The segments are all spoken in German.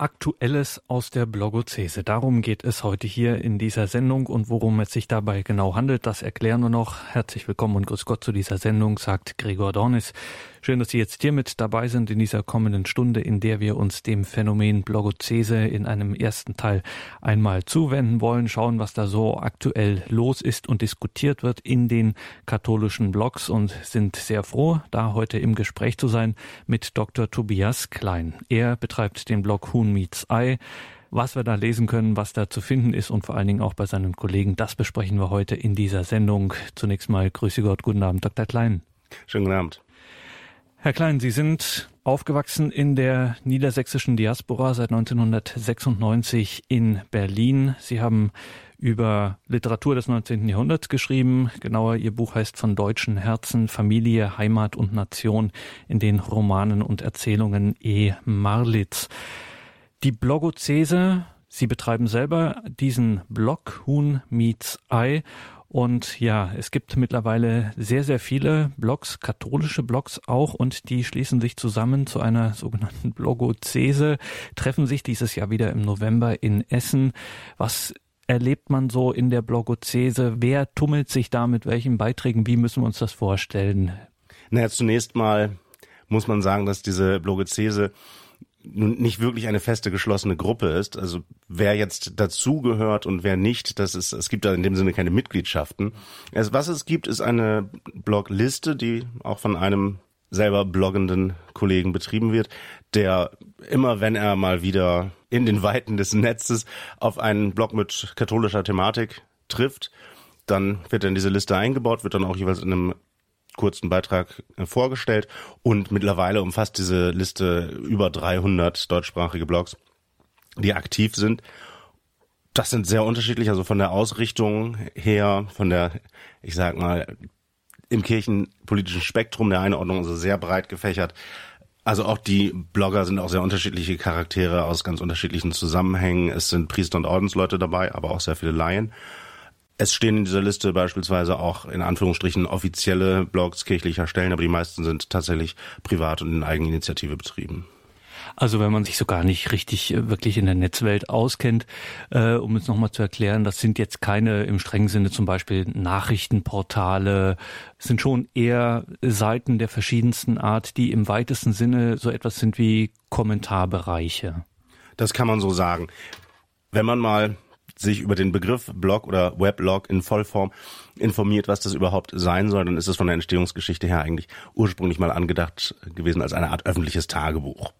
Aktuelles aus der Blogozese. Darum geht es heute hier in dieser Sendung und worum es sich dabei genau handelt, das erklären wir noch. Herzlich willkommen und grüß Gott zu dieser Sendung, sagt Gregor Dornis. Schön, dass Sie jetzt hier mit dabei sind in dieser kommenden Stunde, in der wir uns dem Phänomen Blogozese in einem ersten Teil einmal zuwenden wollen, schauen, was da so aktuell los ist und diskutiert wird in den katholischen Blogs und sind sehr froh, da heute im Gespräch zu sein mit Dr. Tobias Klein. Er betreibt den Blog Huhn Meets Eye. Was wir da lesen können, was da zu finden ist und vor allen Dingen auch bei seinen Kollegen, das besprechen wir heute in dieser Sendung. Zunächst mal Grüße Gott, guten Abend, Dr. Klein. Schönen guten Abend. Herr Klein, Sie sind aufgewachsen in der niedersächsischen Diaspora seit 1996 in Berlin. Sie haben über Literatur des 19. Jahrhunderts geschrieben. Genauer, Ihr Buch heißt Von deutschen Herzen, Familie, Heimat und Nation in den Romanen und Erzählungen E. Marlitz. Die Blogozese, Sie betreiben selber diesen Blog Huhn Meets Eye und ja, es gibt mittlerweile sehr, sehr viele Blogs, katholische Blogs auch, und die schließen sich zusammen zu einer sogenannten Blogozese, treffen sich dieses Jahr wieder im November in Essen. Was erlebt man so in der Blogozese? Wer tummelt sich da mit welchen Beiträgen? Wie müssen wir uns das vorstellen? Naja, zunächst mal muss man sagen, dass diese Blogozese nun nicht wirklich eine feste geschlossene Gruppe ist. Also wer jetzt dazugehört und wer nicht, das ist, es gibt da in dem Sinne keine Mitgliedschaften. Also was es gibt, ist eine Blogliste, die auch von einem selber bloggenden Kollegen betrieben wird, der immer, wenn er mal wieder in den Weiten des Netzes auf einen Blog mit katholischer Thematik trifft, dann wird er in diese Liste eingebaut, wird dann auch jeweils in einem kurzen Beitrag äh, vorgestellt und mittlerweile umfasst diese Liste über 300 deutschsprachige Blogs, die aktiv sind. Das sind sehr unterschiedlich, also von der Ausrichtung her, von der, ich sag mal, im kirchenpolitischen Spektrum der Einordnung, also sehr breit gefächert. Also auch die Blogger sind auch sehr unterschiedliche Charaktere aus ganz unterschiedlichen Zusammenhängen. Es sind Priester und Ordensleute dabei, aber auch sehr viele Laien. Es stehen in dieser Liste beispielsweise auch in Anführungsstrichen offizielle Blogs kirchlicher Stellen, aber die meisten sind tatsächlich privat und in Eigeninitiative betrieben. Also wenn man sich so gar nicht richtig äh, wirklich in der Netzwelt auskennt, äh, um es nochmal zu erklären, das sind jetzt keine im strengen Sinne zum Beispiel Nachrichtenportale, es sind schon eher Seiten der verschiedensten Art, die im weitesten Sinne so etwas sind wie Kommentarbereiche. Das kann man so sagen. Wenn man mal sich über den Begriff Blog oder Weblog in Vollform informiert, was das überhaupt sein soll, dann ist es von der Entstehungsgeschichte her eigentlich ursprünglich mal angedacht gewesen als eine Art öffentliches Tagebuch.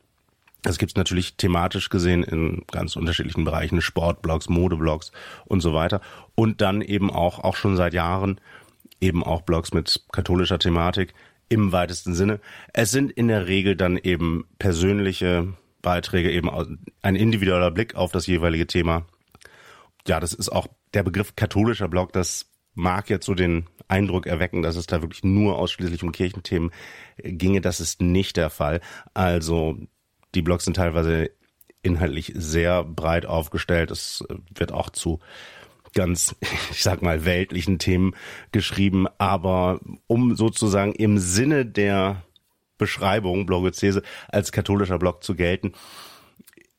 Das gibt es natürlich thematisch gesehen in ganz unterschiedlichen Bereichen, Sportblogs, Modeblogs und so weiter. Und dann eben auch, auch schon seit Jahren, eben auch Blogs mit katholischer Thematik im weitesten Sinne. Es sind in der Regel dann eben persönliche Beiträge, eben ein individueller Blick auf das jeweilige Thema ja, das ist auch der Begriff katholischer Blog, das mag jetzt so den Eindruck erwecken, dass es da wirklich nur ausschließlich um Kirchenthemen ginge. Das ist nicht der Fall. Also die Blogs sind teilweise inhaltlich sehr breit aufgestellt. Es wird auch zu ganz, ich sag mal, weltlichen Themen geschrieben. Aber um sozusagen im Sinne der Beschreibung Blogozese als katholischer Blog zu gelten,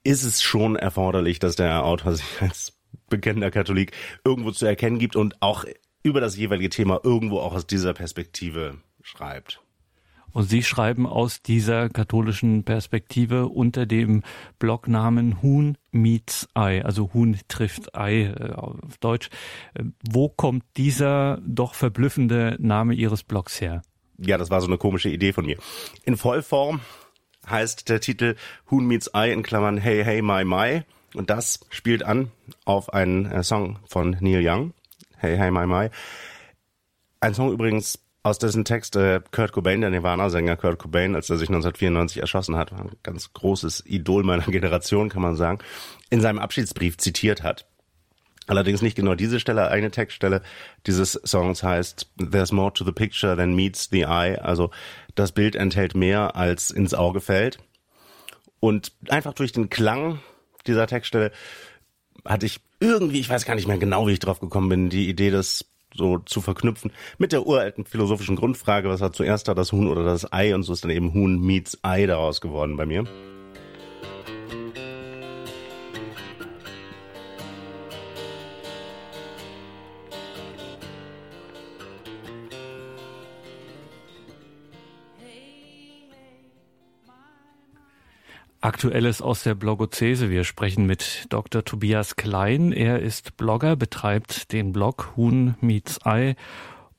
ist es schon erforderlich, dass der Autor sich als bekennender Katholik irgendwo zu erkennen gibt und auch über das jeweilige Thema irgendwo auch aus dieser Perspektive schreibt. Und Sie schreiben aus dieser katholischen Perspektive unter dem Blognamen Huhn meets Ei, also Huhn trifft Ei äh, auf Deutsch. Äh, wo kommt dieser doch verblüffende Name Ihres Blogs her? Ja, das war so eine komische Idee von mir. In Vollform heißt der Titel Huhn meets Ei in Klammern Hey Hey My My. Und das spielt an auf einen äh, Song von Neil Young, Hey Hey My My. Ein Song übrigens, aus dessen Text äh, Kurt Cobain, der Nirvana-Sänger Kurt Cobain, als er sich 1994 erschossen hat, ein ganz großes Idol meiner Generation, kann man sagen, in seinem Abschiedsbrief zitiert hat. Allerdings nicht genau diese Stelle, eine Textstelle dieses Songs heißt There's more to the picture than meets the eye. Also das Bild enthält mehr als ins Auge fällt. Und einfach durch den Klang dieser Textstelle hatte ich irgendwie, ich weiß gar nicht mehr genau, wie ich drauf gekommen bin, die Idee, das so zu verknüpfen mit der uralten philosophischen Grundfrage, was hat zuerst da, das Huhn oder das Ei und so ist dann eben Huhn meets Ei daraus geworden bei mir. Aktuelles aus der Blogozese. Wir sprechen mit Dr. Tobias Klein. Er ist Blogger, betreibt den Blog Huhn Meets Eye.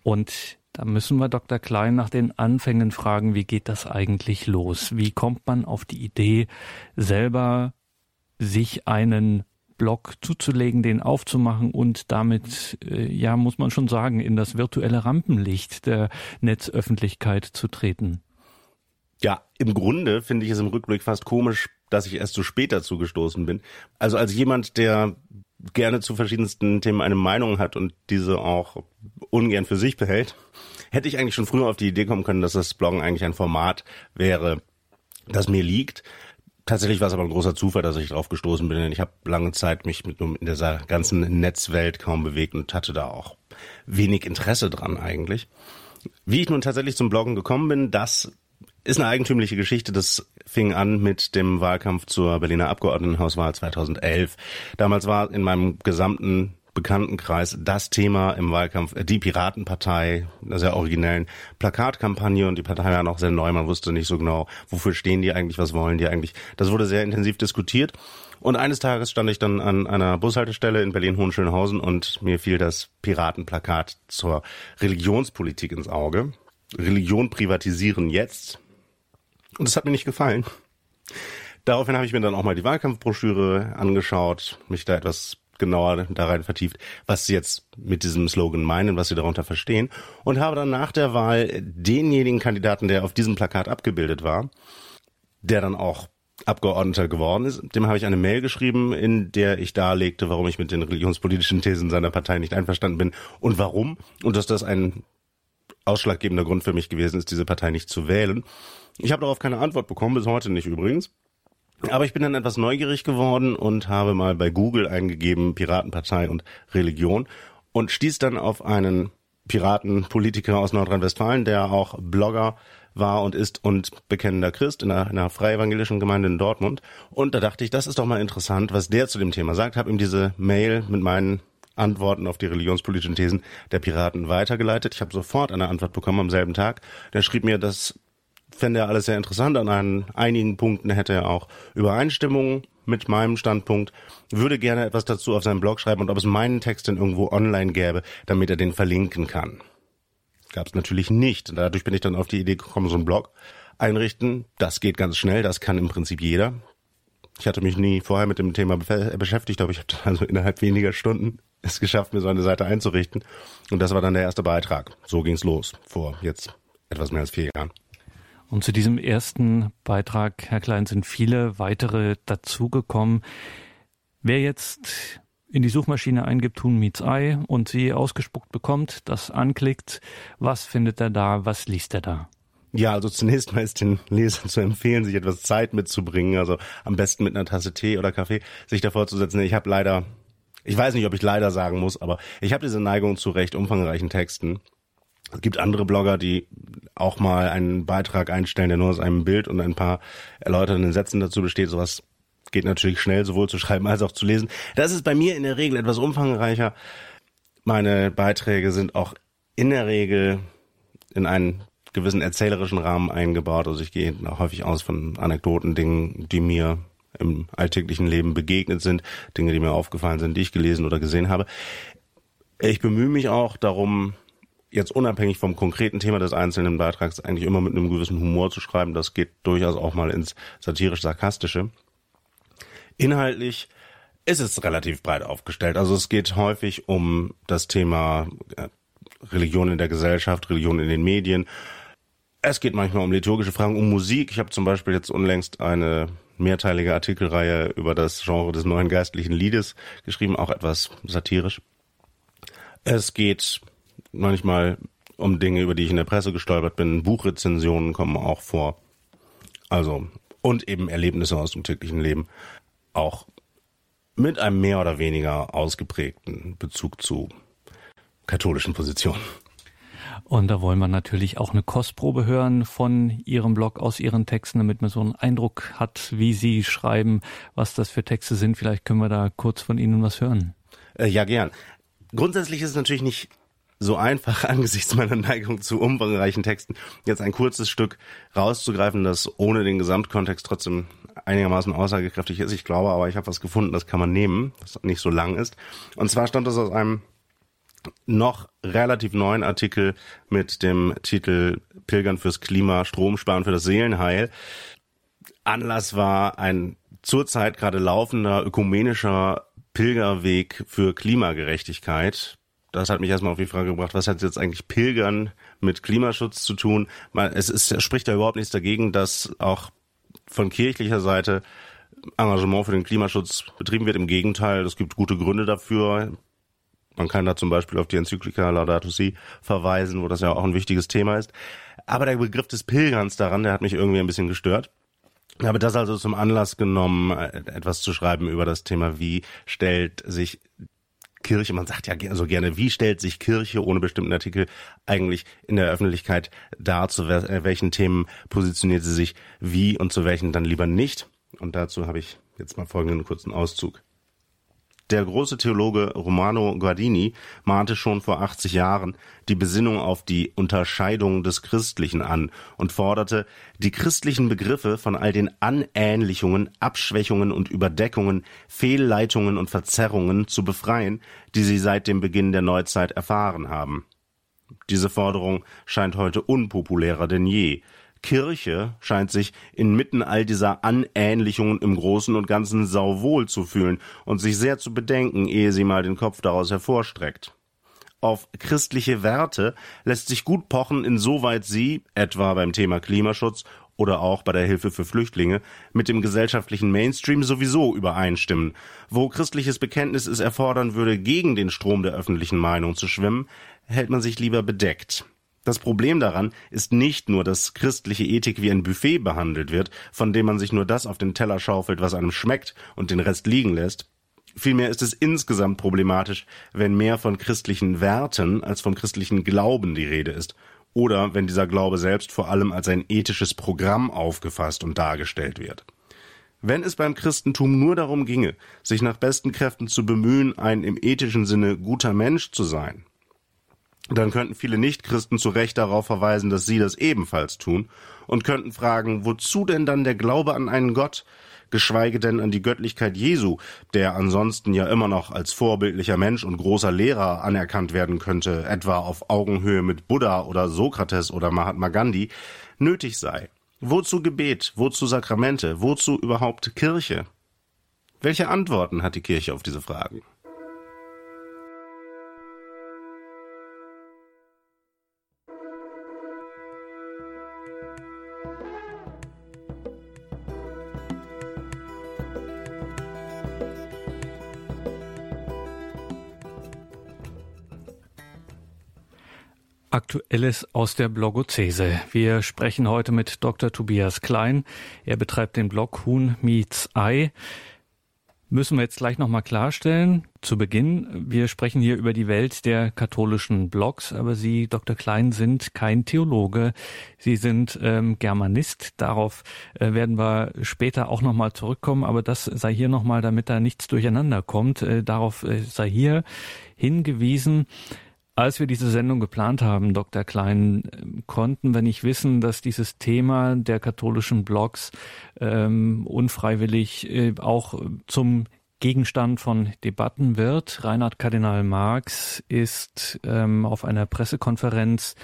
Und da müssen wir Dr. Klein nach den Anfängen fragen, wie geht das eigentlich los? Wie kommt man auf die Idee, selber sich einen Blog zuzulegen, den aufzumachen und damit, äh, ja, muss man schon sagen, in das virtuelle Rampenlicht der Netzöffentlichkeit zu treten? Im Grunde finde ich es im Rückblick fast komisch, dass ich erst so spät dazu gestoßen bin. Also als jemand, der gerne zu verschiedensten Themen eine Meinung hat und diese auch ungern für sich behält, hätte ich eigentlich schon früher auf die Idee kommen können, dass das Bloggen eigentlich ein Format wäre, das mir liegt. Tatsächlich war es aber ein großer Zufall, dass ich drauf gestoßen bin, denn ich habe lange Zeit mich mit in dieser ganzen Netzwelt kaum bewegt und hatte da auch wenig Interesse dran eigentlich. Wie ich nun tatsächlich zum Bloggen gekommen bin, das ist eine eigentümliche Geschichte. Das fing an mit dem Wahlkampf zur Berliner Abgeordnetenhauswahl 2011. Damals war in meinem gesamten Bekanntenkreis das Thema im Wahlkampf die Piratenpartei, einer sehr originellen Plakatkampagne und die Partei war noch sehr neu. Man wusste nicht so genau, wofür stehen die eigentlich, was wollen die eigentlich. Das wurde sehr intensiv diskutiert. Und eines Tages stand ich dann an einer Bushaltestelle in Berlin-Hohenschönhausen und mir fiel das Piratenplakat zur Religionspolitik ins Auge. Religion privatisieren jetzt. Und das hat mir nicht gefallen. Daraufhin habe ich mir dann auch mal die Wahlkampfbroschüre angeschaut, mich da etwas genauer da rein vertieft, was sie jetzt mit diesem Slogan meinen, was sie darunter verstehen und habe dann nach der Wahl denjenigen Kandidaten, der auf diesem Plakat abgebildet war, der dann auch Abgeordneter geworden ist, dem habe ich eine Mail geschrieben, in der ich darlegte, warum ich mit den religionspolitischen Thesen seiner Partei nicht einverstanden bin und warum und dass das ein ausschlaggebender Grund für mich gewesen ist, diese Partei nicht zu wählen. Ich habe darauf keine Antwort bekommen, bis heute nicht übrigens. Aber ich bin dann etwas neugierig geworden und habe mal bei Google eingegeben Piratenpartei und Religion und stieß dann auf einen Piratenpolitiker aus Nordrhein-Westfalen, der auch Blogger war und ist und bekennender Christ in einer, einer freie evangelischen Gemeinde in Dortmund. Und da dachte ich, das ist doch mal interessant, was der zu dem Thema sagt. Habe ihm diese Mail mit meinen Antworten auf die religionspolitischen Thesen der Piraten weitergeleitet. Ich habe sofort eine Antwort bekommen am selben Tag. Der schrieb mir, dass fände er alles sehr interessant. An einigen Punkten hätte er auch Übereinstimmungen mit meinem Standpunkt, würde gerne etwas dazu auf seinem Blog schreiben und ob es meinen Text denn irgendwo online gäbe, damit er den verlinken kann. Gab es natürlich nicht. Dadurch bin ich dann auf die Idee gekommen, so einen Blog einrichten. Das geht ganz schnell, das kann im Prinzip jeder. Ich hatte mich nie vorher mit dem Thema beschäftigt, aber ich habe also innerhalb weniger Stunden es geschafft, mir so eine Seite einzurichten. Und das war dann der erste Beitrag. So ging's los, vor jetzt etwas mehr als vier Jahren. Und zu diesem ersten Beitrag, Herr Klein, sind viele weitere dazugekommen. Wer jetzt in die Suchmaschine eingibt, Tun Meets Eye und sie ausgespuckt bekommt, das anklickt, was findet er da, was liest er da? Ja, also zunächst mal ist den Lesern zu empfehlen, sich etwas Zeit mitzubringen, also am besten mit einer Tasse Tee oder Kaffee, sich davor zu setzen. Ich habe leider, ich weiß nicht, ob ich leider sagen muss, aber ich habe diese Neigung zu recht umfangreichen Texten. Es gibt andere Blogger, die auch mal einen Beitrag einstellen, der nur aus einem Bild und ein paar erläuternden Sätzen dazu besteht. Sowas geht natürlich schnell, sowohl zu schreiben als auch zu lesen. Das ist bei mir in der Regel etwas umfangreicher. Meine Beiträge sind auch in der Regel in einen gewissen erzählerischen Rahmen eingebaut. Also ich gehe häufig aus von Anekdoten, Dingen, die mir im alltäglichen Leben begegnet sind, Dinge, die mir aufgefallen sind, die ich gelesen oder gesehen habe. Ich bemühe mich auch darum, jetzt unabhängig vom konkreten Thema des einzelnen Beitrags eigentlich immer mit einem gewissen Humor zu schreiben. Das geht durchaus auch mal ins satirisch-sarkastische. Inhaltlich ist es relativ breit aufgestellt. Also es geht häufig um das Thema äh, Religion in der Gesellschaft, Religion in den Medien. Es geht manchmal um liturgische Fragen, um Musik. Ich habe zum Beispiel jetzt unlängst eine mehrteilige Artikelreihe über das Genre des neuen geistlichen Liedes geschrieben, auch etwas satirisch. Es geht manchmal um Dinge, über die ich in der Presse gestolpert bin. Buchrezensionen kommen auch vor. Also, und eben Erlebnisse aus dem täglichen Leben. Auch mit einem mehr oder weniger ausgeprägten Bezug zu katholischen Positionen. Und da wollen wir natürlich auch eine Kostprobe hören von Ihrem Blog aus Ihren Texten, damit man so einen Eindruck hat, wie Sie schreiben, was das für Texte sind. Vielleicht können wir da kurz von Ihnen was hören. Äh, ja, gern. Grundsätzlich ist es natürlich nicht so einfach angesichts meiner Neigung zu umfangreichen Texten, jetzt ein kurzes Stück rauszugreifen, das ohne den Gesamtkontext trotzdem einigermaßen aussagekräftig ist. Ich glaube aber, ich habe was gefunden, das kann man nehmen, das nicht so lang ist. Und zwar stammt das aus einem noch relativ neuen Artikel mit dem Titel Pilgern fürs Klima, Stromsparen für das Seelenheil. Anlass war ein zurzeit gerade laufender ökumenischer Pilgerweg für Klimagerechtigkeit. Das hat mich erstmal auf die Frage gebracht, was hat jetzt eigentlich Pilgern mit Klimaschutz zu tun? Es ist, spricht da überhaupt nichts dagegen, dass auch von kirchlicher Seite Engagement für den Klimaschutz betrieben wird. Im Gegenteil, es gibt gute Gründe dafür. Man kann da zum Beispiel auf die Enzyklika Laudato Si verweisen, wo das ja auch ein wichtiges Thema ist. Aber der Begriff des Pilgerns daran, der hat mich irgendwie ein bisschen gestört. Ich habe das also zum Anlass genommen, etwas zu schreiben über das Thema, wie stellt sich Kirche, man sagt ja so gerne, wie stellt sich Kirche ohne bestimmten Artikel eigentlich in der Öffentlichkeit dar, zu äh, welchen Themen positioniert sie sich wie und zu welchen dann lieber nicht. Und dazu habe ich jetzt mal folgenden kurzen Auszug. Der große Theologe Romano Guardini mahnte schon vor 80 Jahren die Besinnung auf die Unterscheidung des Christlichen an und forderte, die christlichen Begriffe von all den Anähnlichungen, Abschwächungen und Überdeckungen, Fehlleitungen und Verzerrungen zu befreien, die sie seit dem Beginn der Neuzeit erfahren haben. Diese Forderung scheint heute unpopulärer denn je, Kirche scheint sich inmitten all dieser Anähnlichungen im Großen und Ganzen sauwohl zu fühlen und sich sehr zu bedenken, ehe sie mal den Kopf daraus hervorstreckt. Auf christliche Werte lässt sich gut pochen, insoweit sie, etwa beim Thema Klimaschutz oder auch bei der Hilfe für Flüchtlinge, mit dem gesellschaftlichen Mainstream sowieso übereinstimmen. Wo christliches Bekenntnis es erfordern würde, gegen den Strom der öffentlichen Meinung zu schwimmen, hält man sich lieber bedeckt. Das Problem daran ist nicht nur, dass christliche Ethik wie ein Buffet behandelt wird, von dem man sich nur das auf den Teller schaufelt, was einem schmeckt und den Rest liegen lässt. Vielmehr ist es insgesamt problematisch, wenn mehr von christlichen Werten als vom christlichen Glauben die Rede ist, oder wenn dieser Glaube selbst vor allem als ein ethisches Programm aufgefasst und dargestellt wird. Wenn es beim Christentum nur darum ginge, sich nach besten Kräften zu bemühen, ein im ethischen Sinne guter Mensch zu sein, dann könnten viele Nichtchristen zu Recht darauf verweisen, dass sie das ebenfalls tun und könnten fragen, wozu denn dann der Glaube an einen Gott, geschweige denn an die Göttlichkeit Jesu, der ansonsten ja immer noch als vorbildlicher Mensch und großer Lehrer anerkannt werden könnte, etwa auf Augenhöhe mit Buddha oder Sokrates oder Mahatma Gandhi, nötig sei. Wozu Gebet, wozu Sakramente, wozu überhaupt Kirche? Welche Antworten hat die Kirche auf diese Fragen? Aktuelles aus der Blogozese. Wir sprechen heute mit Dr. Tobias Klein. Er betreibt den Blog Huhn Meets Ei. Müssen wir jetzt gleich nochmal klarstellen. Zu Beginn, wir sprechen hier über die Welt der katholischen Blogs, aber Sie, Dr. Klein, sind kein Theologe. Sie sind ähm, Germanist. Darauf äh, werden wir später auch nochmal zurückkommen, aber das sei hier nochmal, damit da nichts durcheinander kommt. Äh, darauf äh, sei hier hingewiesen. Als wir diese Sendung geplant haben, Dr. Klein, konnten wir nicht wissen, dass dieses Thema der katholischen Blogs ähm, unfreiwillig äh, auch zum Gegenstand von Debatten wird. Reinhard Kardinal Marx ist ähm, auf einer Pressekonferenz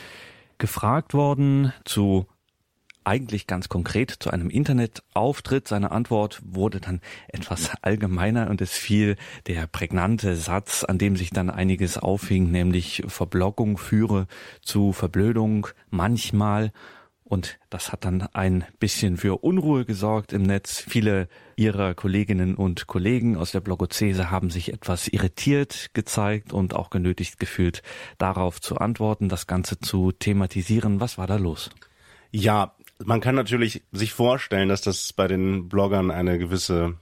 gefragt worden zu eigentlich ganz konkret zu einem Internetauftritt. Seine Antwort wurde dann etwas allgemeiner und es fiel der prägnante Satz, an dem sich dann einiges aufhing, nämlich Verbloggung führe zu Verblödung manchmal. Und das hat dann ein bisschen für Unruhe gesorgt im Netz. Viele ihrer Kolleginnen und Kollegen aus der Blogozese haben sich etwas irritiert gezeigt und auch genötigt gefühlt, darauf zu antworten, das Ganze zu thematisieren. Was war da los? Ja, man kann natürlich sich vorstellen, dass das bei den Bloggern eine gewisse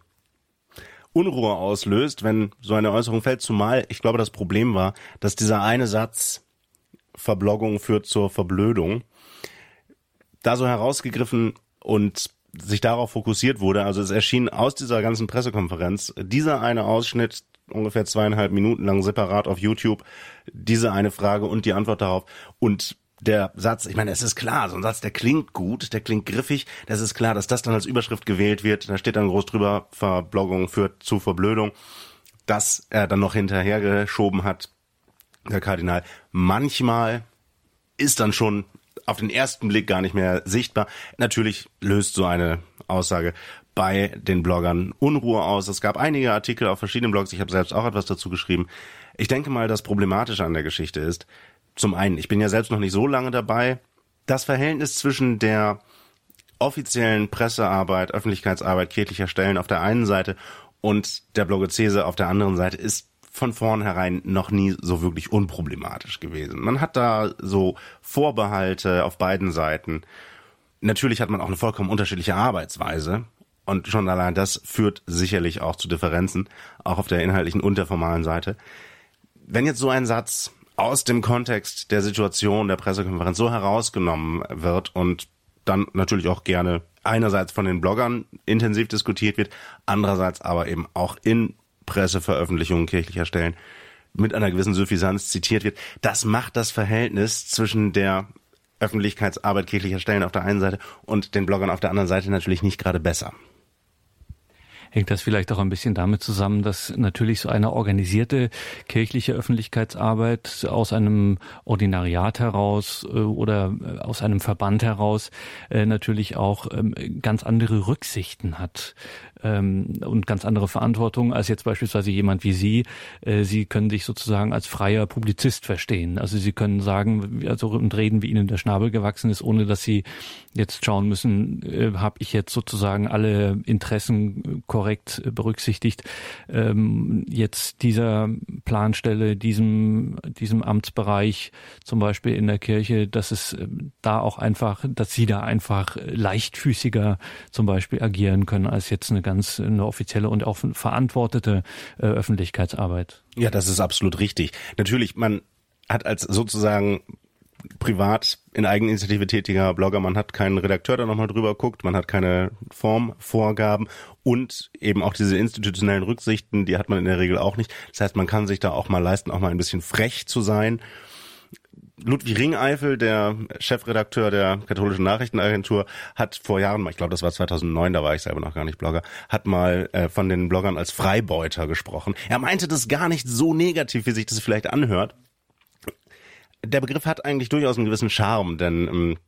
Unruhe auslöst, wenn so eine Äußerung fällt, zumal ich glaube, das Problem war, dass dieser eine Satz Verbloggung führt zur Verblödung da so herausgegriffen und sich darauf fokussiert wurde. Also es erschien aus dieser ganzen Pressekonferenz dieser eine Ausschnitt, ungefähr zweieinhalb Minuten lang separat auf YouTube diese eine Frage und die Antwort darauf. Und der Satz, ich meine, es ist klar, so ein Satz, der klingt gut, der klingt griffig, das ist klar, dass das dann als Überschrift gewählt wird, da steht dann groß drüber, Verbloggung führt zu Verblödung, dass er dann noch hinterhergeschoben hat, der Kardinal. Manchmal ist dann schon auf den ersten Blick gar nicht mehr sichtbar. Natürlich löst so eine Aussage bei den Bloggern Unruhe aus. Es gab einige Artikel auf verschiedenen Blogs, ich habe selbst auch etwas dazu geschrieben. Ich denke mal, das Problematische an der Geschichte ist, zum einen, ich bin ja selbst noch nicht so lange dabei, das Verhältnis zwischen der offiziellen Pressearbeit, Öffentlichkeitsarbeit kirchlicher Stellen auf der einen Seite und der Blogozese auf der anderen Seite ist von vornherein noch nie so wirklich unproblematisch gewesen. Man hat da so Vorbehalte auf beiden Seiten. Natürlich hat man auch eine vollkommen unterschiedliche Arbeitsweise. Und schon allein das führt sicherlich auch zu Differenzen, auch auf der inhaltlichen und der formalen Seite. Wenn jetzt so ein Satz aus dem Kontext der Situation der Pressekonferenz so herausgenommen wird und dann natürlich auch gerne einerseits von den Bloggern intensiv diskutiert wird, andererseits aber eben auch in Presseveröffentlichungen kirchlicher Stellen mit einer gewissen Suffisanz zitiert wird. Das macht das Verhältnis zwischen der Öffentlichkeitsarbeit kirchlicher Stellen auf der einen Seite und den Bloggern auf der anderen Seite natürlich nicht gerade besser. Hängt das vielleicht auch ein bisschen damit zusammen, dass natürlich so eine organisierte kirchliche Öffentlichkeitsarbeit aus einem Ordinariat heraus äh, oder äh, aus einem Verband heraus äh, natürlich auch ähm, ganz andere Rücksichten hat ähm, und ganz andere Verantwortung als jetzt beispielsweise jemand wie Sie. Sie können sich sozusagen als freier Publizist verstehen. Also Sie können sagen also und reden, wie Ihnen der Schnabel gewachsen ist, ohne dass Sie jetzt schauen müssen, habe ich jetzt sozusagen alle Interessen korrekt korrekt berücksichtigt, ähm, jetzt dieser Planstelle, diesem, diesem Amtsbereich, zum Beispiel in der Kirche, dass es äh, da auch einfach, dass sie da einfach leichtfüßiger zum Beispiel agieren können als jetzt eine ganz eine offizielle und auch verantwortete äh, Öffentlichkeitsarbeit. Ja, das ist absolut richtig. Natürlich, man hat als sozusagen privat in Eigeninitiative tätiger Blogger, man hat keinen Redakteur, der nochmal drüber guckt, man hat keine Formvorgaben und eben auch diese institutionellen Rücksichten, die hat man in der Regel auch nicht. Das heißt, man kann sich da auch mal leisten, auch mal ein bisschen frech zu sein. Ludwig Ringeifel, der Chefredakteur der katholischen Nachrichtenagentur, hat vor Jahren, ich glaube, das war 2009, da war ich selber noch gar nicht Blogger, hat mal äh, von den Bloggern als Freibeuter gesprochen. Er meinte das gar nicht so negativ, wie sich das vielleicht anhört der Begriff hat eigentlich durchaus einen gewissen Charme, denn ähm,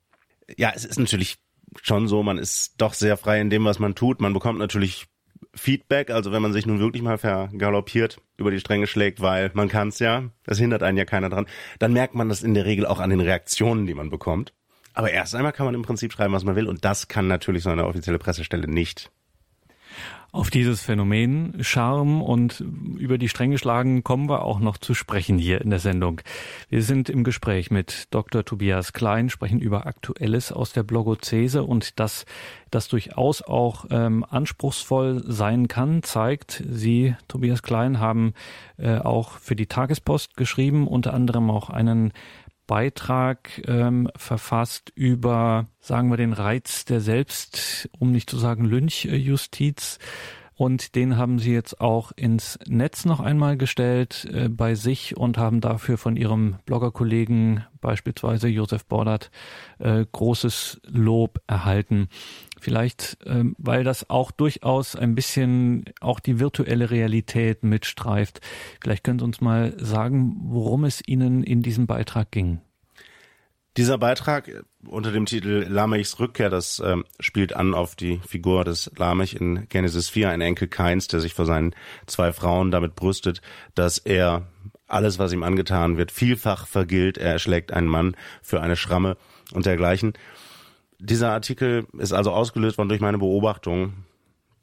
ja, es ist natürlich schon so, man ist doch sehr frei in dem, was man tut. Man bekommt natürlich Feedback, also wenn man sich nun wirklich mal vergaloppiert über die Stränge schlägt, weil man kann es ja, das hindert einen ja keiner dran, dann merkt man das in der Regel auch an den Reaktionen, die man bekommt. Aber erst einmal kann man im Prinzip schreiben, was man will und das kann natürlich so eine offizielle Pressestelle nicht. Auf dieses Phänomen Charme und über die Stränge schlagen kommen wir auch noch zu sprechen hier in der Sendung. Wir sind im Gespräch mit Dr. Tobias Klein, sprechen über Aktuelles aus der Blogozese und dass das durchaus auch ähm, anspruchsvoll sein kann, zeigt Sie, Tobias Klein, haben äh, auch für die Tagespost geschrieben, unter anderem auch einen Beitrag ähm, verfasst über, sagen wir, den Reiz der Selbst, um nicht zu sagen Lynchjustiz. Und den haben sie jetzt auch ins Netz noch einmal gestellt äh, bei sich und haben dafür von ihrem Bloggerkollegen, beispielsweise Josef Bordert, äh, großes Lob erhalten. Vielleicht, äh, weil das auch durchaus ein bisschen auch die virtuelle Realität mitstreift. Vielleicht können Sie uns mal sagen, worum es Ihnen in diesem Beitrag ging. Dieser Beitrag unter dem Titel Lamechs Rückkehr, das ähm, spielt an auf die Figur des Lamech in Genesis 4, ein Enkel Kains, der sich vor seinen zwei Frauen damit brüstet, dass er alles, was ihm angetan wird, vielfach vergilt. Er erschlägt einen Mann für eine Schramme und dergleichen. Dieser Artikel ist also ausgelöst worden durch meine Beobachtung.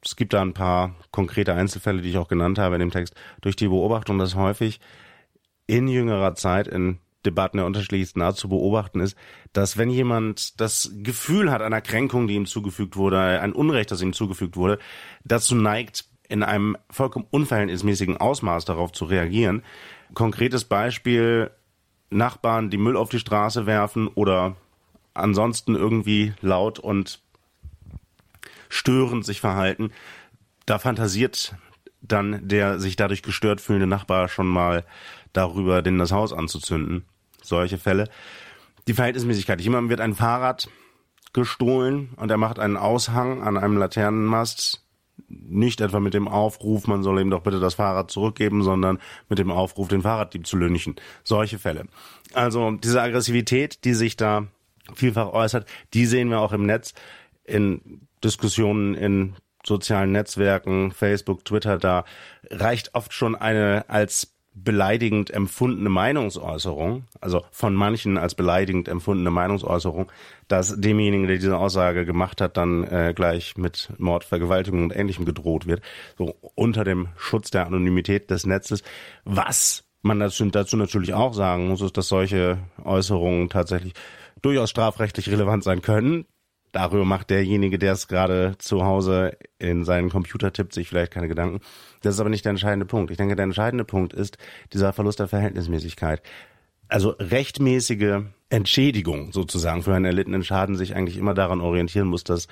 Es gibt da ein paar konkrete Einzelfälle, die ich auch genannt habe in dem Text, durch die Beobachtung, dass häufig in jüngerer Zeit in Debatten der unterschiedlichsten Art zu beobachten ist, dass wenn jemand das Gefühl hat einer Kränkung, die ihm zugefügt wurde, ein Unrecht, das ihm zugefügt wurde, dazu neigt, in einem vollkommen unverhältnismäßigen Ausmaß darauf zu reagieren. Konkretes Beispiel, Nachbarn, die Müll auf die Straße werfen oder ansonsten irgendwie laut und störend sich verhalten. Da fantasiert dann der sich dadurch gestört fühlende Nachbar schon mal darüber, denn das Haus anzuzünden. Solche Fälle. Die Verhältnismäßigkeit. Jemandem wird ein Fahrrad gestohlen und er macht einen Aushang an einem Laternenmast. Nicht etwa mit dem Aufruf, man soll ihm doch bitte das Fahrrad zurückgeben, sondern mit dem Aufruf, den Fahrraddieb zu lynchen. Solche Fälle. Also diese Aggressivität, die sich da vielfach äußert, die sehen wir auch im Netz in Diskussionen in sozialen Netzwerken, Facebook, Twitter, da reicht oft schon eine als beleidigend empfundene Meinungsäußerung, also von manchen als beleidigend empfundene Meinungsäußerung, dass demjenigen, der diese Aussage gemacht hat, dann äh, gleich mit Mord, Vergewaltigung und Ähnlichem gedroht wird, so unter dem Schutz der Anonymität des Netzes. Was man dazu, dazu natürlich auch sagen muss, ist, dass solche Äußerungen tatsächlich durchaus strafrechtlich relevant sein können. Darüber macht derjenige, der es gerade zu Hause in seinen Computer tippt, sich vielleicht keine Gedanken. Das ist aber nicht der entscheidende Punkt. Ich denke, der entscheidende Punkt ist dieser Verlust der Verhältnismäßigkeit. Also rechtmäßige Entschädigung sozusagen für einen erlittenen Schaden sich eigentlich immer daran orientieren muss, dass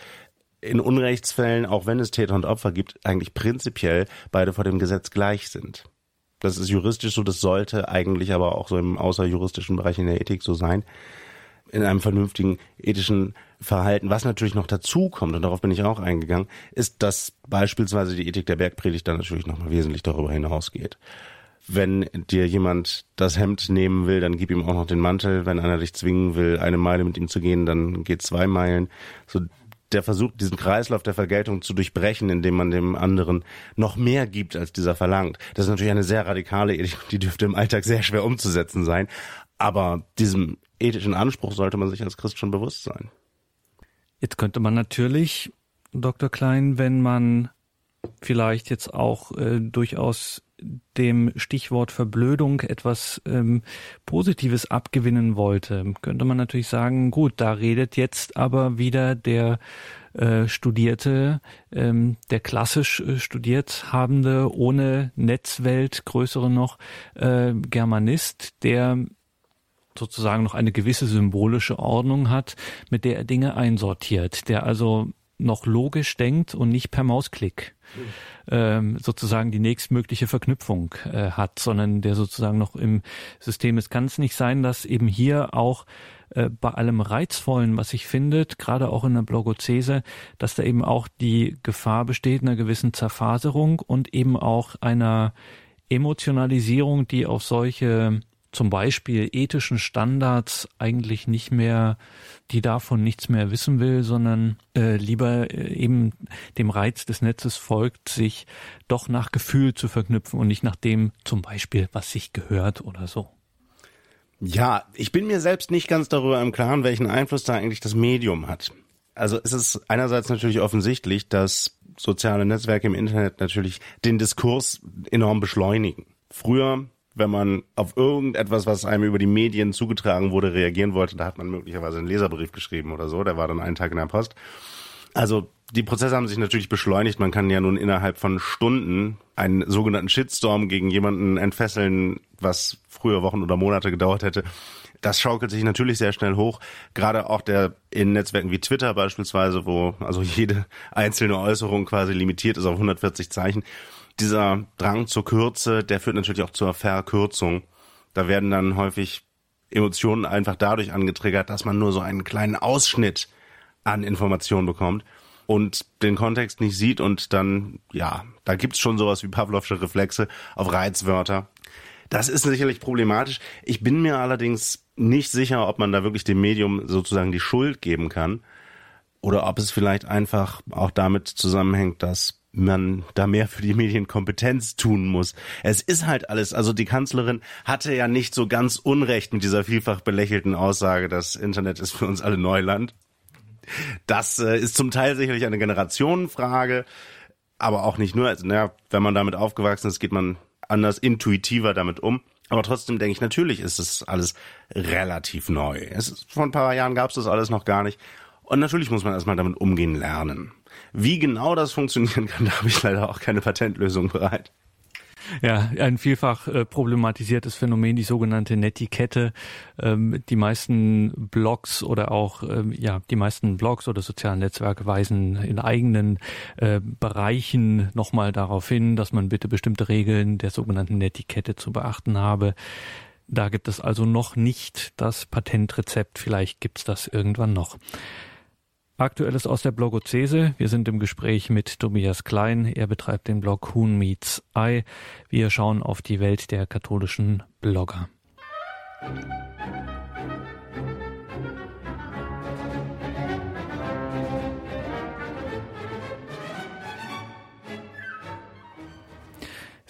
in Unrechtsfällen, auch wenn es Täter und Opfer gibt, eigentlich prinzipiell beide vor dem Gesetz gleich sind. Das ist juristisch so, das sollte eigentlich aber auch so im außerjuristischen Bereich in der Ethik so sein in einem vernünftigen ethischen Verhalten. Was natürlich noch dazu kommt, und darauf bin ich auch eingegangen, ist, dass beispielsweise die Ethik der Bergpredigt dann natürlich nochmal wesentlich darüber hinausgeht. Wenn dir jemand das Hemd nehmen will, dann gib ihm auch noch den Mantel. Wenn einer dich zwingen will, eine Meile mit ihm zu gehen, dann geht zwei Meilen. So der versucht, diesen Kreislauf der Vergeltung zu durchbrechen, indem man dem anderen noch mehr gibt, als dieser verlangt. Das ist natürlich eine sehr radikale Ethik, die dürfte im Alltag sehr schwer umzusetzen sein. Aber diesem ethischen Anspruch sollte man sich als Christ schon bewusst sein. Jetzt könnte man natürlich, Dr. Klein, wenn man vielleicht jetzt auch äh, durchaus dem Stichwort Verblödung etwas ähm, Positives abgewinnen wollte, könnte man natürlich sagen, gut, da redet jetzt aber wieder der äh, Studierte, ähm, der klassisch äh, studiert habende, ohne Netzwelt, größere noch, äh, Germanist, der sozusagen noch eine gewisse symbolische Ordnung hat, mit der er Dinge einsortiert, der also noch logisch denkt und nicht per Mausklick ähm, sozusagen die nächstmögliche Verknüpfung äh, hat, sondern der sozusagen noch im System ist. Kann es nicht sein, dass eben hier auch äh, bei allem Reizvollen, was sich findet, gerade auch in der Blogozese, dass da eben auch die Gefahr besteht einer gewissen Zerfaserung und eben auch einer Emotionalisierung, die auf solche zum Beispiel ethischen Standards eigentlich nicht mehr, die davon nichts mehr wissen will, sondern äh, lieber äh, eben dem Reiz des Netzes folgt, sich doch nach Gefühl zu verknüpfen und nicht nach dem zum Beispiel, was sich gehört oder so. Ja, ich bin mir selbst nicht ganz darüber im Klaren, welchen Einfluss da eigentlich das Medium hat. Also es ist einerseits natürlich offensichtlich, dass soziale Netzwerke im Internet natürlich den Diskurs enorm beschleunigen. Früher wenn man auf irgendetwas, was einem über die Medien zugetragen wurde, reagieren wollte, da hat man möglicherweise einen Leserbrief geschrieben oder so, der war dann einen Tag in der Post. Also die Prozesse haben sich natürlich beschleunigt. Man kann ja nun innerhalb von Stunden einen sogenannten Shitstorm gegen jemanden entfesseln, was früher Wochen oder Monate gedauert hätte. Das schaukelt sich natürlich sehr schnell hoch. Gerade auch der in Netzwerken wie Twitter beispielsweise, wo also jede einzelne Äußerung quasi limitiert ist auf 140 Zeichen dieser Drang zur Kürze, der führt natürlich auch zur Verkürzung. Da werden dann häufig Emotionen einfach dadurch angetriggert, dass man nur so einen kleinen Ausschnitt an Informationen bekommt und den Kontext nicht sieht und dann, ja, da gibt's schon sowas wie Pavlovsche Reflexe auf Reizwörter. Das ist sicherlich problematisch. Ich bin mir allerdings nicht sicher, ob man da wirklich dem Medium sozusagen die Schuld geben kann oder ob es vielleicht einfach auch damit zusammenhängt, dass man da mehr für die Medienkompetenz tun muss. Es ist halt alles, also die Kanzlerin hatte ja nicht so ganz Unrecht mit dieser vielfach belächelten Aussage, das Internet ist für uns alle Neuland. Das äh, ist zum Teil sicherlich eine Generationenfrage, aber auch nicht nur. Also, naja, wenn man damit aufgewachsen ist, geht man anders intuitiver damit um. Aber trotzdem denke ich, natürlich ist es alles relativ neu. Es vor ein paar Jahren gab es das alles noch gar nicht. Und natürlich muss man erstmal damit umgehen lernen. Wie genau das funktionieren kann, da habe ich leider auch keine Patentlösung bereit. Ja, ein vielfach äh, problematisiertes Phänomen, die sogenannte Netiquette. Ähm, die meisten Blogs oder auch ähm, ja die meisten Blogs oder sozialen Netzwerke weisen in eigenen äh, Bereichen nochmal darauf hin, dass man bitte bestimmte Regeln der sogenannten Netiquette zu beachten habe. Da gibt es also noch nicht das Patentrezept. Vielleicht gibt's das irgendwann noch. Aktuelles aus der Blogozese. Wir sind im Gespräch mit Tobias Klein. Er betreibt den Blog Huhn Meets Eye. Wir schauen auf die Welt der katholischen Blogger.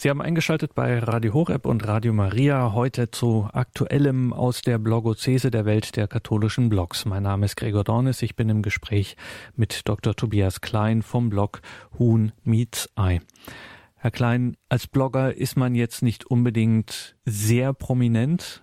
Sie haben eingeschaltet bei Radio Horeb und Radio Maria heute zu aktuellem aus der Blogozese der Welt der katholischen Blogs. Mein Name ist Gregor Dornis. Ich bin im Gespräch mit Dr. Tobias Klein vom Blog Huhn Meets Eye. Herr Klein, als Blogger ist man jetzt nicht unbedingt sehr prominent,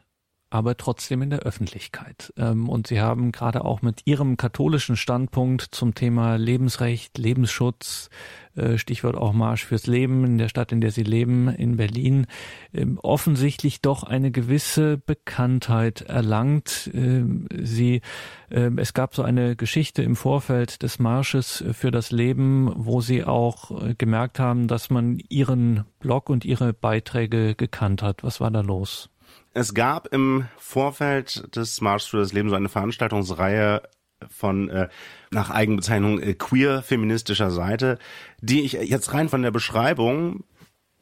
aber trotzdem in der Öffentlichkeit. Ähm, und Sie haben gerade auch mit Ihrem katholischen Standpunkt zum Thema Lebensrecht, Lebensschutz, äh, Stichwort auch Marsch fürs Leben in der Stadt, in der Sie leben, in Berlin, ähm, offensichtlich doch eine gewisse Bekanntheit erlangt. Ähm, Sie, es gab so eine Geschichte im Vorfeld des Marsches für das Leben, wo Sie auch äh, gemerkt haben, dass man Ihren Blog und Ihre Beiträge gekannt hat. Was war da los? Es gab im Vorfeld des Marsch für das Leben so eine Veranstaltungsreihe von äh, nach Eigenbezeichnung äh, queer feministischer Seite, die ich jetzt rein von der Beschreibung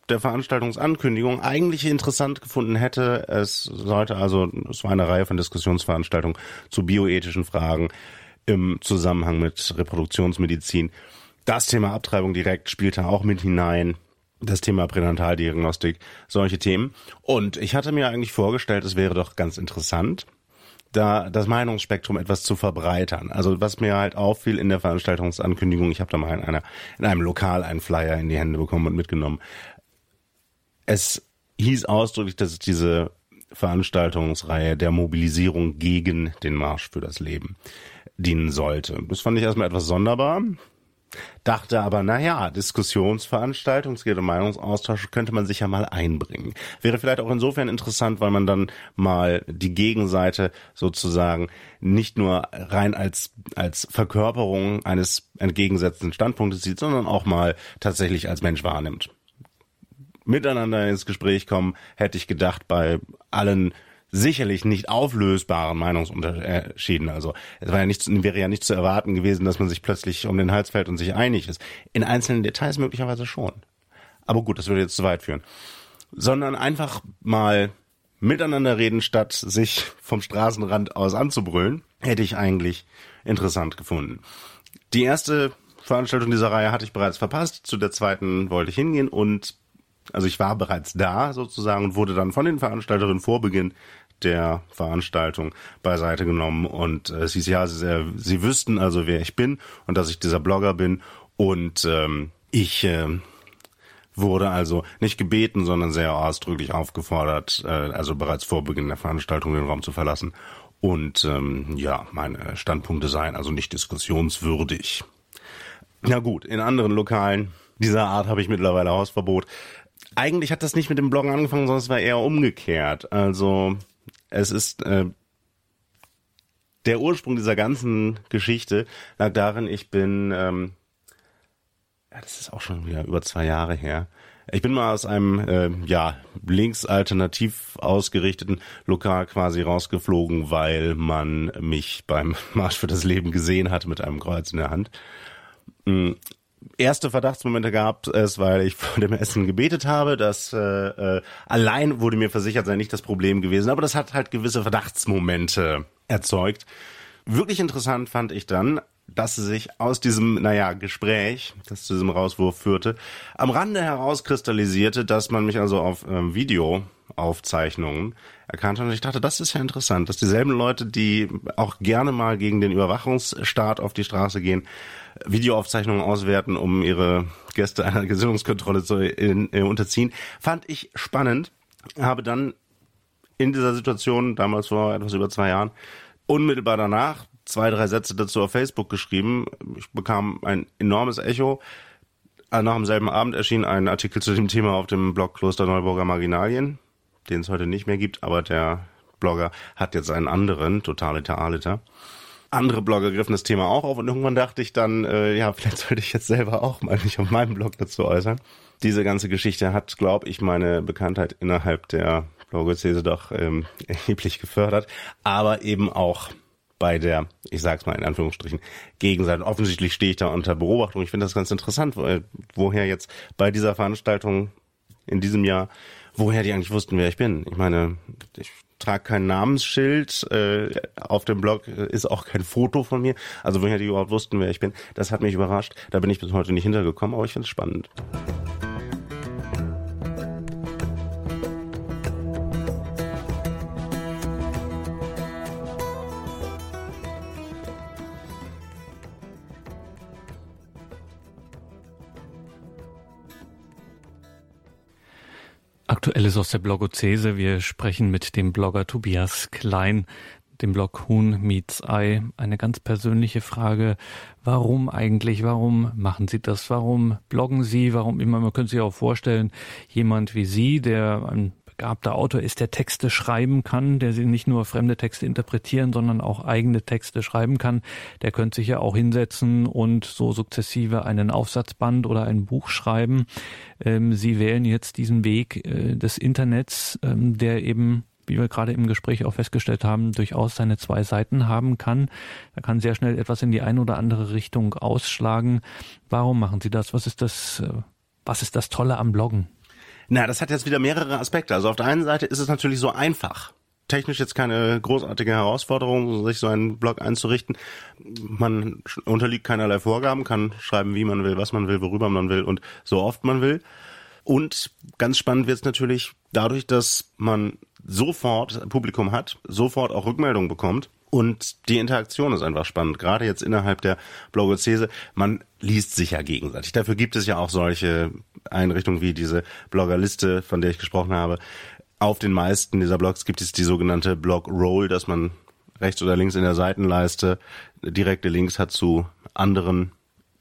der Veranstaltungsankündigung eigentlich interessant gefunden hätte. Es sollte also, es war eine Reihe von Diskussionsveranstaltungen zu bioethischen Fragen im Zusammenhang mit Reproduktionsmedizin. Das Thema Abtreibung direkt spielte auch mit hinein. Das Thema Pränataldiagnostik, solche Themen. Und ich hatte mir eigentlich vorgestellt, es wäre doch ganz interessant, da das Meinungsspektrum etwas zu verbreitern. Also was mir halt auffiel in der Veranstaltungsankündigung, ich habe da mal in einer in einem Lokal einen Flyer in die Hände bekommen und mitgenommen. Es hieß ausdrücklich, dass es diese Veranstaltungsreihe der Mobilisierung gegen den Marsch für das Leben dienen sollte. Das fand ich erstmal etwas sonderbar. Dachte aber, naja, Diskussionsveranstaltung, es geht um Meinungsaustausch, könnte man sich ja mal einbringen. Wäre vielleicht auch insofern interessant, weil man dann mal die Gegenseite sozusagen nicht nur rein als, als Verkörperung eines entgegengesetzten Standpunktes sieht, sondern auch mal tatsächlich als Mensch wahrnimmt. Miteinander ins Gespräch kommen, hätte ich gedacht, bei allen sicherlich nicht auflösbaren Meinungsunterschieden. Also es war ja nicht, wäre ja nicht zu erwarten gewesen, dass man sich plötzlich um den Hals fällt und sich einig ist. In einzelnen Details möglicherweise schon. Aber gut, das würde jetzt zu weit führen. Sondern einfach mal miteinander reden, statt sich vom Straßenrand aus anzubrüllen, hätte ich eigentlich interessant gefunden. Die erste Veranstaltung dieser Reihe hatte ich bereits verpasst. Zu der zweiten wollte ich hingehen und also ich war bereits da sozusagen und wurde dann von den Veranstalterinnen vor Beginn der Veranstaltung beiseite genommen und äh, sie, ja, sie, sie wüssten also, wer ich bin und dass ich dieser Blogger bin und ähm, ich äh, wurde also nicht gebeten, sondern sehr ausdrücklich aufgefordert, äh, also bereits vor Beginn der Veranstaltung den Raum zu verlassen und ähm, ja, meine Standpunkte seien also nicht diskussionswürdig. Na gut, in anderen Lokalen dieser Art habe ich mittlerweile Hausverbot. Eigentlich hat das nicht mit dem Bloggen angefangen, sondern es war eher umgekehrt. Also es ist äh, der Ursprung dieser ganzen Geschichte lag darin, ich bin, ähm, ja, das ist auch schon wieder über zwei Jahre her. Ich bin mal aus einem äh, ja linksalternativ ausgerichteten Lokal quasi rausgeflogen, weil man mich beim Marsch für das Leben gesehen hat mit einem Kreuz in der Hand. Erste Verdachtsmomente gab es, weil ich vor dem Essen gebetet habe. Das äh, äh, allein wurde mir versichert, sei nicht das Problem gewesen, aber das hat halt gewisse Verdachtsmomente erzeugt. Wirklich interessant fand ich dann, dass sich aus diesem, naja, Gespräch, das zu diesem Rauswurf führte, am Rande herauskristallisierte, dass man mich also auf ähm, Videoaufzeichnungen erkannt hat. Und ich dachte, das ist ja interessant, dass dieselben Leute, die auch gerne mal gegen den Überwachungsstaat auf die Straße gehen, Videoaufzeichnungen auswerten, um ihre Gäste einer Gesinnungskontrolle zu in, äh, unterziehen, fand ich spannend. Habe dann in dieser Situation, damals vor etwas über zwei Jahren, unmittelbar danach zwei, drei Sätze dazu auf Facebook geschrieben. Ich bekam ein enormes Echo. noch am selben Abend erschien ein Artikel zu dem Thema auf dem Blog Kloster Neuburger Marginalien, den es heute nicht mehr gibt, aber der Blogger hat jetzt einen anderen, Totaliter Aliter. Andere Blogger griffen das Thema auch auf und irgendwann dachte ich dann, äh, ja, vielleicht sollte ich jetzt selber auch mal mich auf meinem Blog dazu äußern. Diese ganze Geschichte hat, glaube ich, meine Bekanntheit innerhalb der Blogozese doch ähm, erheblich gefördert, aber eben auch bei der, ich sag's mal in Anführungsstrichen, Gegenseite. Offensichtlich stehe ich da unter Beobachtung. Ich finde das ganz interessant, woher jetzt bei dieser Veranstaltung in diesem Jahr, woher die eigentlich wussten, wer ich bin. Ich meine, ich trage kein Namensschild, äh, auf dem Blog ist auch kein Foto von mir. Also woher die überhaupt wussten, wer ich bin, das hat mich überrascht. Da bin ich bis heute nicht hintergekommen, aber ich finde es spannend. Aktuelles aus der Blogozese. Wir sprechen mit dem Blogger Tobias Klein, dem Blog Huhn Meets Ei. Eine ganz persönliche Frage. Warum eigentlich? Warum machen Sie das? Warum bloggen Sie? Warum immer? Man könnte sich auch vorstellen, jemand wie Sie, der ein begabter Autor ist, der Texte schreiben kann, der sie nicht nur fremde Texte interpretieren, sondern auch eigene Texte schreiben kann, der könnte sich ja auch hinsetzen und so sukzessive einen Aufsatzband oder ein Buch schreiben. Ähm, sie wählen jetzt diesen Weg äh, des Internets, ähm, der eben wie wir gerade im Gespräch auch festgestellt haben, durchaus seine zwei Seiten haben kann. Da kann sehr schnell etwas in die eine oder andere Richtung ausschlagen. Warum machen Sie das? Was ist das, äh, was ist das Tolle am Bloggen? Na, das hat jetzt wieder mehrere Aspekte. Also auf der einen Seite ist es natürlich so einfach. Technisch jetzt keine großartige Herausforderung, sich so einen Blog einzurichten. Man unterliegt keinerlei Vorgaben, kann schreiben, wie man will, was man will, worüber man will und so oft man will. Und ganz spannend wird es natürlich dadurch, dass man sofort Publikum hat, sofort auch Rückmeldungen bekommt und die Interaktion ist einfach spannend, gerade jetzt innerhalb der Blogozese. Man liest sich ja gegenseitig. Dafür gibt es ja auch solche Einrichtungen wie diese Bloggerliste, von der ich gesprochen habe. Auf den meisten dieser Blogs gibt es die sogenannte Blog Roll, dass man rechts oder links in der Seitenleiste direkte Links hat zu anderen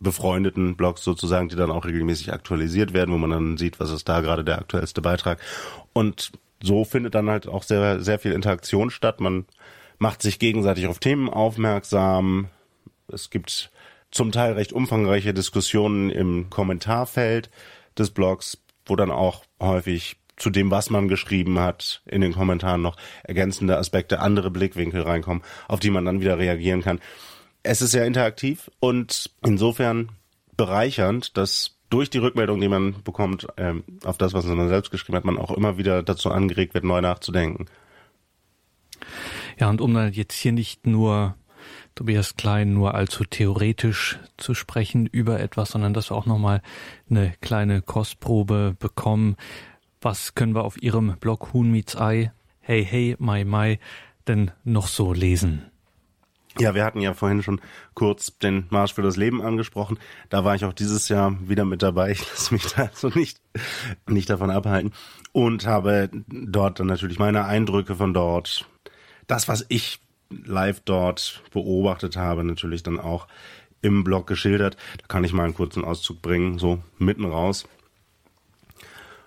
befreundeten Blogs sozusagen, die dann auch regelmäßig aktualisiert werden, wo man dann sieht, was ist da gerade der aktuellste Beitrag. Und so findet dann halt auch sehr, sehr viel Interaktion statt. Man macht sich gegenseitig auf Themen aufmerksam. Es gibt zum Teil recht umfangreiche Diskussionen im Kommentarfeld des Blogs, wo dann auch häufig zu dem, was man geschrieben hat, in den Kommentaren noch ergänzende Aspekte, andere Blickwinkel reinkommen, auf die man dann wieder reagieren kann. Es ist sehr interaktiv und insofern bereichernd, dass durch die Rückmeldung, die man bekommt, ähm, auf das, was man selbst geschrieben hat, man auch immer wieder dazu angeregt wird, neu nachzudenken. Ja, und um dann jetzt hier nicht nur Tobias Klein nur allzu theoretisch zu sprechen über etwas, sondern dass wir auch nochmal eine kleine Kostprobe bekommen. Was können wir auf Ihrem Blog Huhn meets Ei, hey hey, my my, denn noch so lesen? Ja, wir hatten ja vorhin schon kurz den Marsch für das Leben angesprochen. Da war ich auch dieses Jahr wieder mit dabei. Ich lasse mich da also nicht, nicht davon abhalten. Und habe dort dann natürlich meine Eindrücke von dort das, was ich live dort beobachtet habe, natürlich dann auch im Blog geschildert. Da kann ich mal einen kurzen Auszug bringen, so mitten raus.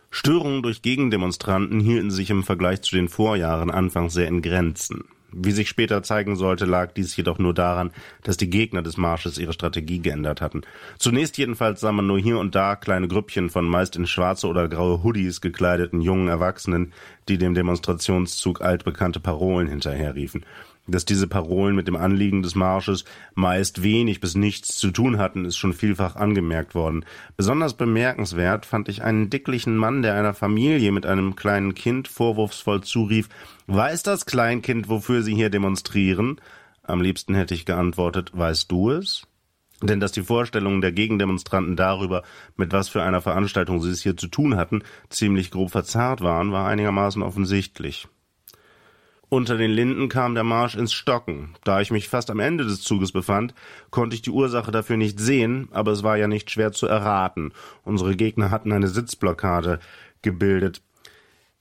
Störungen durch Gegendemonstranten hielten sich im Vergleich zu den Vorjahren anfangs sehr in Grenzen. Wie sich später zeigen sollte, lag dies jedoch nur daran, dass die Gegner des Marsches ihre Strategie geändert hatten. Zunächst jedenfalls sah man nur hier und da kleine Grüppchen von meist in schwarze oder graue Hoodies gekleideten jungen Erwachsenen, die dem Demonstrationszug altbekannte Parolen hinterherriefen. Dass diese Parolen mit dem Anliegen des Marsches meist wenig bis nichts zu tun hatten, ist schon vielfach angemerkt worden. Besonders bemerkenswert fand ich einen dicklichen Mann, der einer Familie mit einem kleinen Kind vorwurfsvoll zurief, Weiß das Kleinkind, wofür Sie hier demonstrieren? Am liebsten hätte ich geantwortet, weißt du es? Denn dass die Vorstellungen der Gegendemonstranten darüber, mit was für einer Veranstaltung sie es hier zu tun hatten, ziemlich grob verzerrt waren, war einigermaßen offensichtlich. Unter den Linden kam der Marsch ins Stocken. Da ich mich fast am Ende des Zuges befand, konnte ich die Ursache dafür nicht sehen, aber es war ja nicht schwer zu erraten. Unsere Gegner hatten eine Sitzblockade gebildet.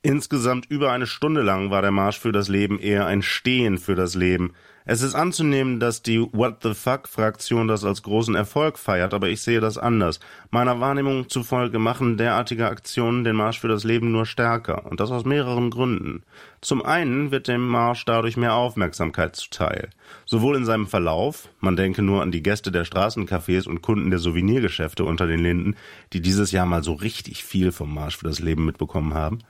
Insgesamt über eine Stunde lang war der Marsch für das Leben eher ein Stehen für das Leben. Es ist anzunehmen, dass die What the fuck-Fraktion das als großen Erfolg feiert, aber ich sehe das anders. Meiner Wahrnehmung zufolge machen derartige Aktionen den Marsch für das Leben nur stärker, und das aus mehreren Gründen. Zum einen wird dem Marsch dadurch mehr Aufmerksamkeit zuteil. Sowohl in seinem Verlauf, man denke nur an die Gäste der Straßencafés und Kunden der Souvenirgeschäfte unter den Linden, die dieses Jahr mal so richtig viel vom Marsch für das Leben mitbekommen haben,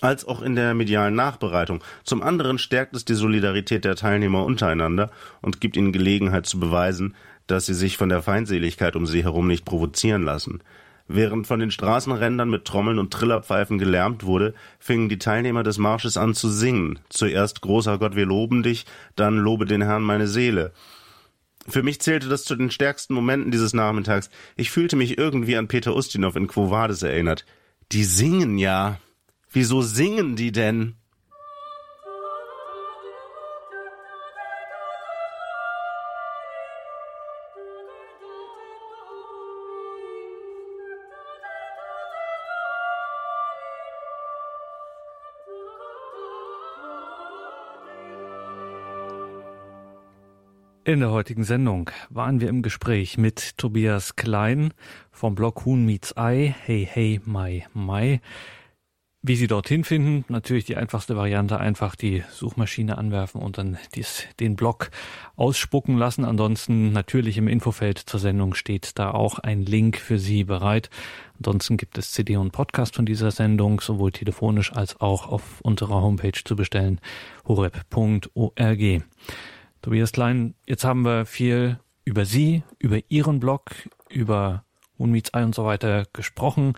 als auch in der medialen Nachbereitung. Zum anderen stärkt es die Solidarität der Teilnehmer untereinander und gibt ihnen Gelegenheit zu beweisen, dass sie sich von der Feindseligkeit um sie herum nicht provozieren lassen. Während von den Straßenrändern mit Trommeln und Trillerpfeifen gelärmt wurde, fingen die Teilnehmer des Marsches an zu singen. Zuerst Großer Gott, wir loben dich, dann Lobe den Herrn meine Seele. Für mich zählte das zu den stärksten Momenten dieses Nachmittags. Ich fühlte mich irgendwie an Peter Ustinov in Quo Vadis erinnert. Die singen ja. Wieso singen die denn? In der heutigen Sendung waren wir im Gespräch mit Tobias Klein vom Blog Huhn Meets Ei. Hey, hey, my, my. Wie Sie dorthin finden, natürlich die einfachste Variante, einfach die Suchmaschine anwerfen und dann dies, den Blog ausspucken lassen. Ansonsten natürlich im Infofeld zur Sendung steht da auch ein Link für Sie bereit. Ansonsten gibt es CD und Podcast von dieser Sendung, sowohl telefonisch als auch auf unserer Homepage zu bestellen, horeb.org. Tobias Klein, jetzt haben wir viel über Sie, über Ihren Blog, über Unmietsei und so weiter gesprochen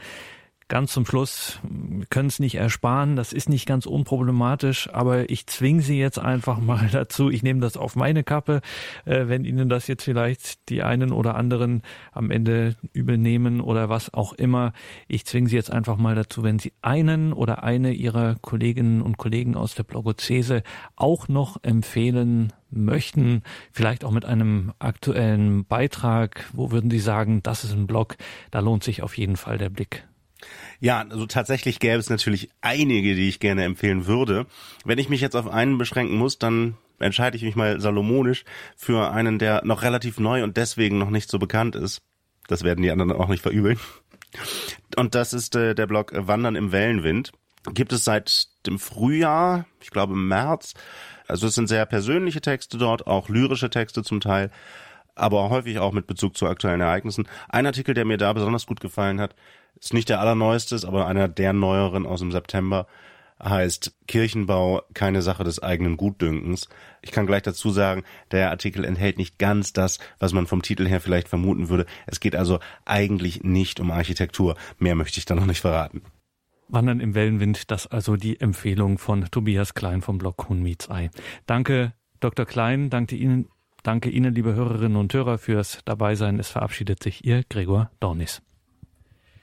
ganz zum Schluss, wir können es nicht ersparen, das ist nicht ganz unproblematisch, aber ich zwinge Sie jetzt einfach mal dazu, ich nehme das auf meine Kappe, äh, wenn Ihnen das jetzt vielleicht die einen oder anderen am Ende übernehmen oder was auch immer. Ich zwinge Sie jetzt einfach mal dazu, wenn Sie einen oder eine Ihrer Kolleginnen und Kollegen aus der Blogozese auch noch empfehlen möchten, vielleicht auch mit einem aktuellen Beitrag, wo würden Sie sagen, das ist ein Blog, da lohnt sich auf jeden Fall der Blick ja, also tatsächlich gäbe es natürlich einige, die ich gerne empfehlen würde. Wenn ich mich jetzt auf einen beschränken muss, dann entscheide ich mich mal salomonisch für einen, der noch relativ neu und deswegen noch nicht so bekannt ist. Das werden die anderen auch nicht verübeln. Und das ist äh, der Blog Wandern im Wellenwind. Gibt es seit dem Frühjahr, ich glaube im März. Also es sind sehr persönliche Texte dort, auch lyrische Texte zum Teil, aber häufig auch mit Bezug zu aktuellen Ereignissen. Ein Artikel, der mir da besonders gut gefallen hat, ist nicht der allerneueste, aber einer der neueren aus dem September heißt Kirchenbau keine Sache des eigenen Gutdünkens. Ich kann gleich dazu sagen, der Artikel enthält nicht ganz das, was man vom Titel her vielleicht vermuten würde. Es geht also eigentlich nicht um Architektur. Mehr möchte ich da noch nicht verraten. Wandern im Wellenwind, das also die Empfehlung von Tobias Klein vom Blog Huhn Meets Ei. Danke, Dr. Klein, danke Ihnen, danke Ihnen, liebe Hörerinnen und Hörer, fürs Dabeisein. Es verabschiedet sich Ihr Gregor Dornis.